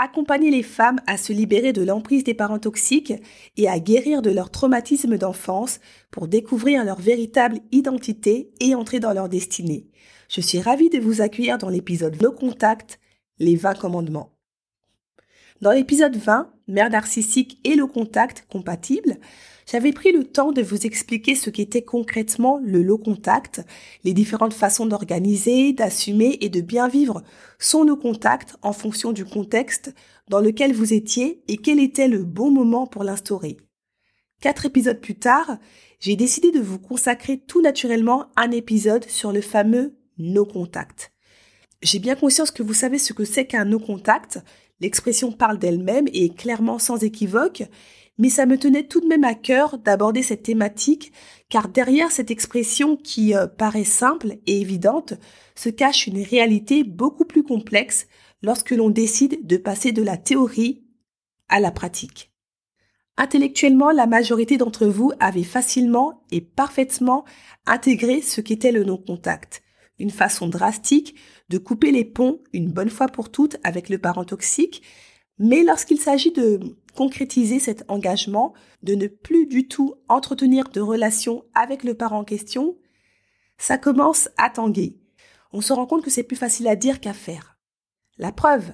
accompagner les femmes à se libérer de l'emprise des parents toxiques et à guérir de leur traumatisme d'enfance pour découvrir leur véritable identité et entrer dans leur destinée. Je suis ravie de vous accueillir dans l'épisode No Contact, les 20 commandements. Dans l'épisode 20, mère narcissique et le contact compatible, j'avais pris le temps de vous expliquer ce qu'était concrètement le low contact, les différentes façons d'organiser, d'assumer et de bien vivre son low contact en fonction du contexte dans lequel vous étiez et quel était le bon moment pour l'instaurer. Quatre épisodes plus tard, j'ai décidé de vous consacrer tout naturellement un épisode sur le fameux no contact. J'ai bien conscience que vous savez ce que c'est qu'un no contact. L'expression parle d'elle-même et est clairement sans équivoque, mais ça me tenait tout de même à cœur d'aborder cette thématique, car derrière cette expression qui euh, paraît simple et évidente, se cache une réalité beaucoup plus complexe lorsque l'on décide de passer de la théorie à la pratique. Intellectuellement, la majorité d'entre vous avait facilement et parfaitement intégré ce qu'était le non-contact, une façon drastique de couper les ponts une bonne fois pour toutes avec le parent toxique, mais lorsqu'il s'agit de concrétiser cet engagement, de ne plus du tout entretenir de relations avec le parent en question, ça commence à tanguer. On se rend compte que c'est plus facile à dire qu'à faire. La preuve,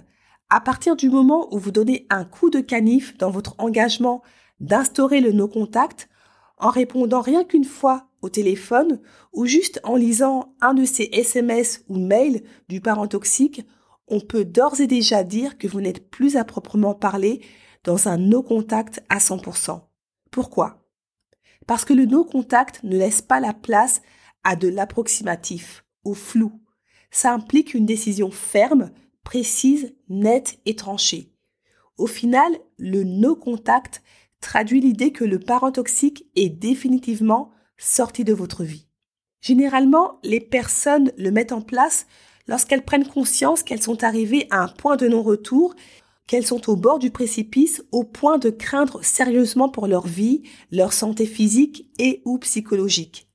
à partir du moment où vous donnez un coup de canif dans votre engagement d'instaurer le no-contact, en répondant rien qu'une fois au téléphone ou juste en lisant un de ces SMS ou mails du parent toxique, on peut d'ores et déjà dire que vous n'êtes plus à proprement parler dans un no-contact à 100%. Pourquoi? Parce que le no-contact ne laisse pas la place à de l'approximatif, au flou. Ça implique une décision ferme, précise, nette et tranchée. Au final, le no-contact traduit l'idée que le parent toxique est définitivement sorti de votre vie. Généralement, les personnes le mettent en place lorsqu'elles prennent conscience qu'elles sont arrivées à un point de non-retour qu'elles sont au bord du précipice au point de craindre sérieusement pour leur vie, leur santé physique et ou psychologique.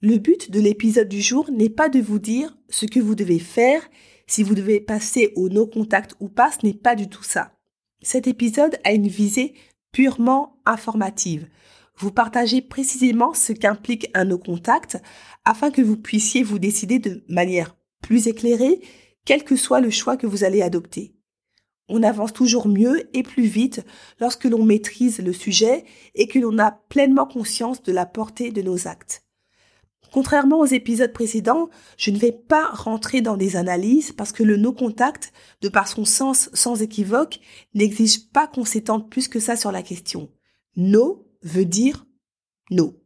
Le but de l'épisode du jour n'est pas de vous dire ce que vous devez faire, si vous devez passer au no-contact ou pas, ce n'est pas du tout ça. Cet épisode a une visée purement informative. Vous partagez précisément ce qu'implique un no-contact afin que vous puissiez vous décider de manière plus éclairée, quel que soit le choix que vous allez adopter. On avance toujours mieux et plus vite lorsque l'on maîtrise le sujet et que l'on a pleinement conscience de la portée de nos actes. Contrairement aux épisodes précédents, je ne vais pas rentrer dans des analyses parce que le no-contact, de par son sens sans équivoque, n'exige pas qu'on s'étende plus que ça sur la question. No veut dire no.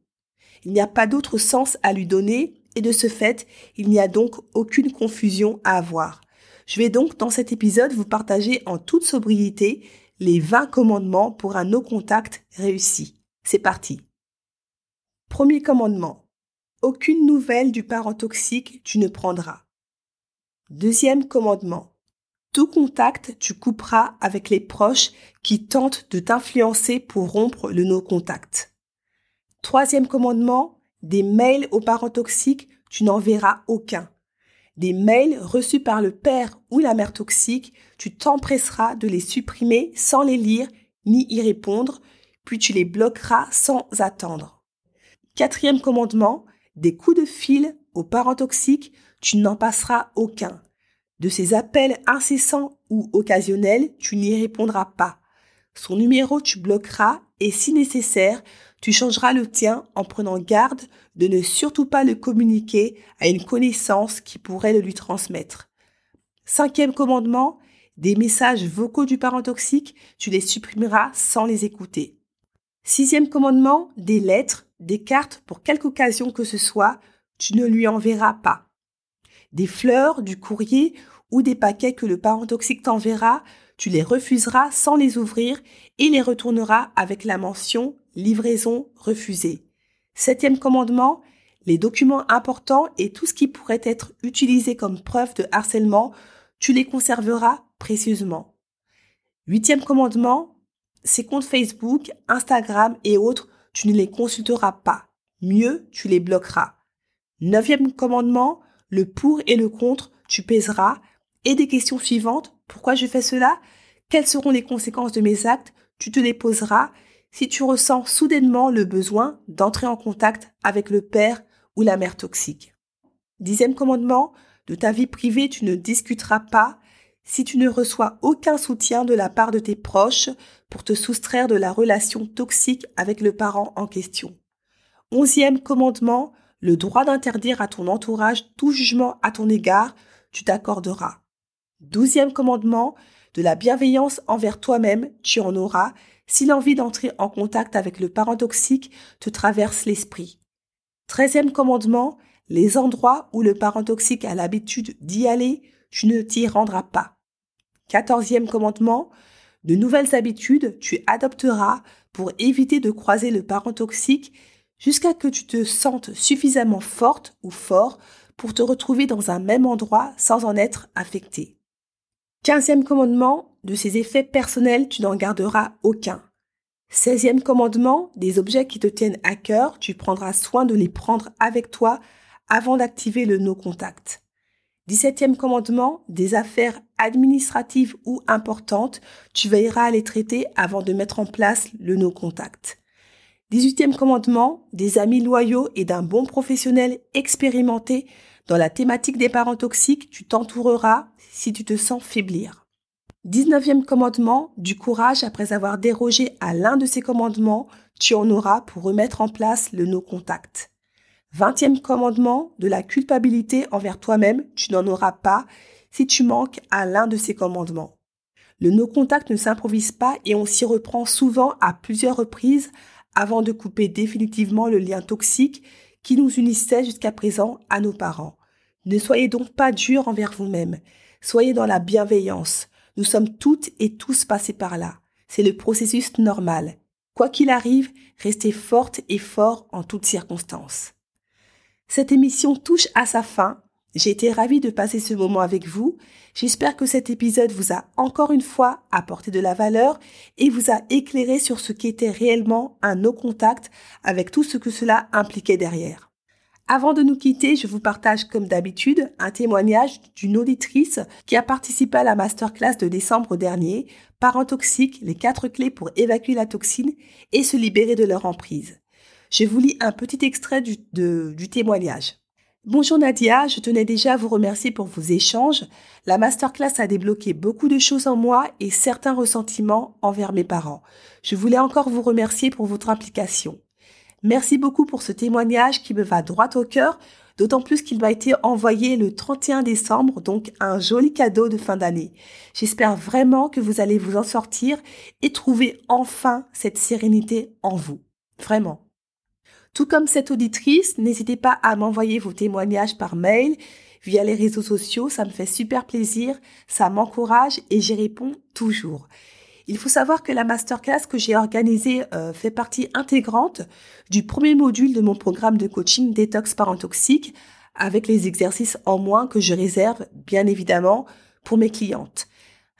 Il n'y a pas d'autre sens à lui donner et de ce fait, il n'y a donc aucune confusion à avoir. Je vais donc dans cet épisode vous partager en toute sobriété les 20 commandements pour un no-contact réussi. C'est parti. Premier commandement. Aucune nouvelle du parent toxique tu ne prendras. Deuxième commandement. Tout contact tu couperas avec les proches qui tentent de t'influencer pour rompre le no-contact. Troisième commandement. Des mails aux parents toxiques, tu n'en verras aucun des mails reçus par le père ou la mère toxique, tu t'empresseras de les supprimer sans les lire ni y répondre, puis tu les bloqueras sans attendre. Quatrième commandement, des coups de fil aux parents toxiques, tu n'en passeras aucun. De ces appels incessants ou occasionnels, tu n'y répondras pas. Son numéro tu bloqueras et si nécessaire, tu changeras le tien en prenant garde de ne surtout pas le communiquer à une connaissance qui pourrait le lui transmettre. Cinquième commandement, des messages vocaux du parent toxique, tu les supprimeras sans les écouter. Sixième commandement, des lettres, des cartes pour quelque occasion que ce soit, tu ne lui enverras pas. Des fleurs, du courrier ou des paquets que le parent toxique t'enverra, tu les refuseras sans les ouvrir et les retourneras avec la mention livraison refusée. Septième commandement, les documents importants et tout ce qui pourrait être utilisé comme preuve de harcèlement, tu les conserveras précieusement. Huitième commandement, ces comptes Facebook, Instagram et autres, tu ne les consulteras pas. Mieux, tu les bloqueras. Neuvième commandement, le pour et le contre, tu pèseras. Et des questions suivantes, pourquoi je fais cela? Quelles seront les conséquences de mes actes? Tu te les poseras si tu ressens soudainement le besoin d'entrer en contact avec le père ou la mère toxique. Dixième commandement, de ta vie privée, tu ne discuteras pas si tu ne reçois aucun soutien de la part de tes proches pour te soustraire de la relation toxique avec le parent en question. Onzième commandement, le droit d'interdire à ton entourage tout jugement à ton égard, tu t'accorderas. Douzième commandement, de la bienveillance envers toi-même, tu en auras si l'envie d'entrer en contact avec le parent toxique te traverse l'esprit. Treizième commandement, les endroits où le parent toxique a l'habitude d'y aller, tu ne t'y rendras pas. Quatorzième commandement, de nouvelles habitudes tu adopteras pour éviter de croiser le parent toxique jusqu'à que tu te sentes suffisamment forte ou fort pour te retrouver dans un même endroit sans en être affecté. Quinzième commandement, de ces effets personnels tu n'en garderas aucun. Seizième commandement, des objets qui te tiennent à cœur, tu prendras soin de les prendre avec toi avant d'activer le no-contact. 17e commandement, des affaires administratives ou importantes, tu veilleras à les traiter avant de mettre en place le no-contact. 18e commandement, des amis loyaux et d'un bon professionnel expérimenté dans la thématique des parents toxiques, tu t'entoureras si tu te sens faiblir. 19e commandement, du courage après avoir dérogé à l'un de ces commandements, tu en auras pour remettre en place le no-contact. Vingtième commandement de la culpabilité envers toi-même, tu n'en auras pas si tu manques à l'un de ces commandements. Le no-contact ne s'improvise pas et on s'y reprend souvent à plusieurs reprises avant de couper définitivement le lien toxique qui nous unissait jusqu'à présent à nos parents. Ne soyez donc pas durs envers vous-même. Soyez dans la bienveillance. Nous sommes toutes et tous passés par là. C'est le processus normal. Quoi qu'il arrive, restez forte et fort en toutes circonstances. Cette émission touche à sa fin. J'ai été ravie de passer ce moment avec vous. J'espère que cet épisode vous a encore une fois apporté de la valeur et vous a éclairé sur ce qu'était réellement un no contact avec tout ce que cela impliquait derrière. Avant de nous quitter, je vous partage comme d'habitude un témoignage d'une auditrice qui a participé à la masterclass de décembre dernier, Parents toxiques, les quatre clés pour évacuer la toxine et se libérer de leur emprise. Je vous lis un petit extrait du, témoignage. Bonjour Nadia, je tenais déjà à vous remercier pour vos échanges. La masterclass a débloqué beaucoup de choses en moi et certains ressentiments envers mes parents. Je voulais encore vous remercier pour votre implication. Merci beaucoup pour ce témoignage qui me va droit au cœur, d'autant plus qu'il m'a été envoyé le 31 décembre, donc un joli cadeau de fin d'année. J'espère vraiment que vous allez vous en sortir et trouver enfin cette sérénité en vous. Vraiment. Tout comme cette auditrice, n'hésitez pas à m'envoyer vos témoignages par mail, via les réseaux sociaux, ça me fait super plaisir, ça m'encourage et j'y réponds toujours. Il faut savoir que la masterclass que j'ai organisée euh, fait partie intégrante du premier module de mon programme de coaching Détox Parent Toxique avec les exercices en moins que je réserve bien évidemment pour mes clientes.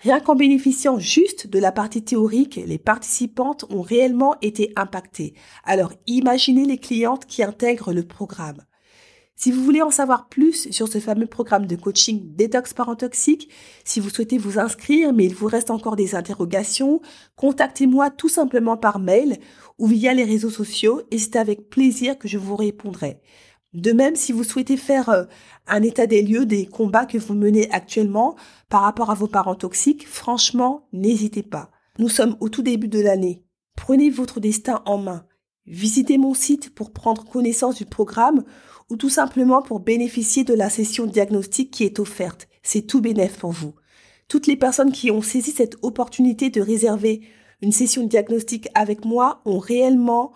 Rien qu'en bénéficiant juste de la partie théorique, les participantes ont réellement été impactées. Alors imaginez les clientes qui intègrent le programme. Si vous voulez en savoir plus sur ce fameux programme de coaching Détox Parent Toxique, si vous souhaitez vous inscrire mais il vous reste encore des interrogations, contactez-moi tout simplement par mail ou via les réseaux sociaux et c'est avec plaisir que je vous répondrai. De même, si vous souhaitez faire euh, un état des lieux des combats que vous menez actuellement par rapport à vos parents toxiques, franchement, n'hésitez pas. Nous sommes au tout début de l'année. Prenez votre destin en main. Visitez mon site pour prendre connaissance du programme ou tout simplement pour bénéficier de la session diagnostic qui est offerte. C'est tout bénéf pour vous. Toutes les personnes qui ont saisi cette opportunité de réserver une session diagnostic avec moi ont réellement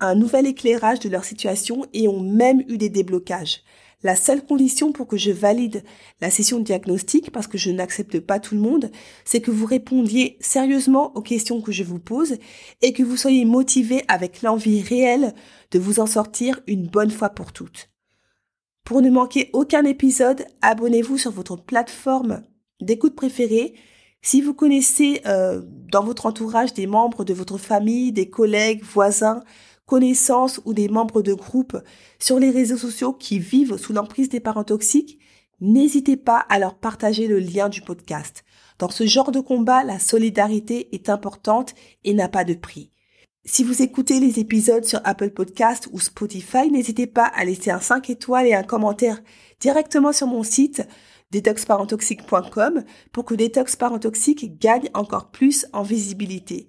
un nouvel éclairage de leur situation et ont même eu des déblocages. La seule condition pour que je valide la session de diagnostic, parce que je n'accepte pas tout le monde, c'est que vous répondiez sérieusement aux questions que je vous pose et que vous soyez motivé avec l'envie réelle de vous en sortir une bonne fois pour toutes. Pour ne manquer aucun épisode, abonnez-vous sur votre plateforme d'écoute préférée. Si vous connaissez euh, dans votre entourage des membres de votre famille, des collègues, voisins, connaissances ou des membres de groupes sur les réseaux sociaux qui vivent sous l'emprise des parents toxiques, n'hésitez pas à leur partager le lien du podcast. Dans ce genre de combat, la solidarité est importante et n'a pas de prix. Si vous écoutez les épisodes sur Apple Podcast ou Spotify, n'hésitez pas à laisser un 5 étoiles et un commentaire directement sur mon site detoxparentoxique.com pour que Détox gagne encore plus en visibilité.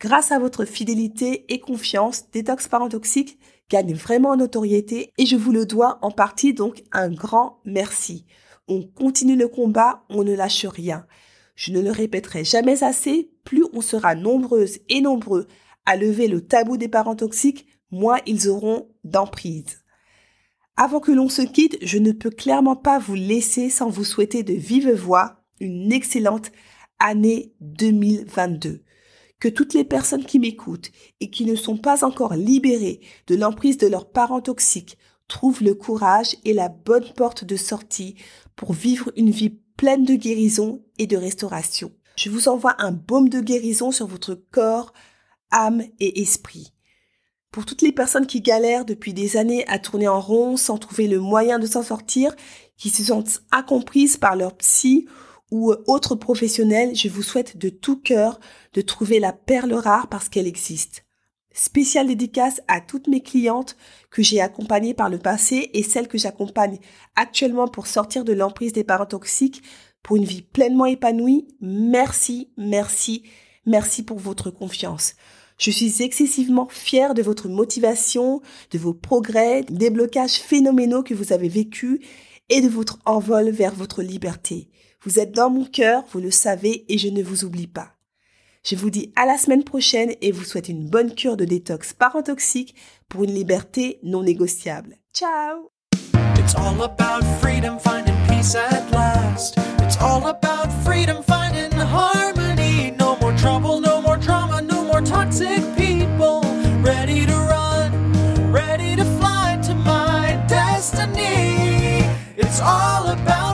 Grâce à votre fidélité et confiance, Détox gagne vraiment en notoriété et je vous le dois en partie donc un grand merci. On continue le combat, on ne lâche rien. Je ne le répéterai jamais assez, plus on sera nombreuses et nombreux à lever le tabou des parents toxiques, moins ils auront d'emprise. Avant que l'on se quitte, je ne peux clairement pas vous laisser sans vous souhaiter de vive voix une excellente année 2022 que toutes les personnes qui m'écoutent et qui ne sont pas encore libérées de l'emprise de leurs parents toxiques trouvent le courage et la bonne porte de sortie pour vivre une vie pleine de guérison et de restauration. Je vous envoie un baume de guérison sur votre corps, âme et esprit. Pour toutes les personnes qui galèrent depuis des années à tourner en rond sans trouver le moyen de s'en sortir, qui se sentent incomprises par leur psy ou autres professionnels, je vous souhaite de tout cœur de trouver la perle rare parce qu'elle existe. Spéciale dédicace à toutes mes clientes que j'ai accompagnées par le passé et celles que j'accompagne actuellement pour sortir de l'emprise des parents toxiques pour une vie pleinement épanouie. Merci, merci, merci pour votre confiance. Je suis excessivement fière de votre motivation, de vos progrès, des blocages phénoménaux que vous avez vécus et de votre envol vers votre liberté. Vous êtes dans mon cœur, vous le savez, et je ne vous oublie pas. Je vous dis à la semaine prochaine et vous souhaite une bonne cure de détox parentoxique pour une liberté non négociable. Ciao. all about.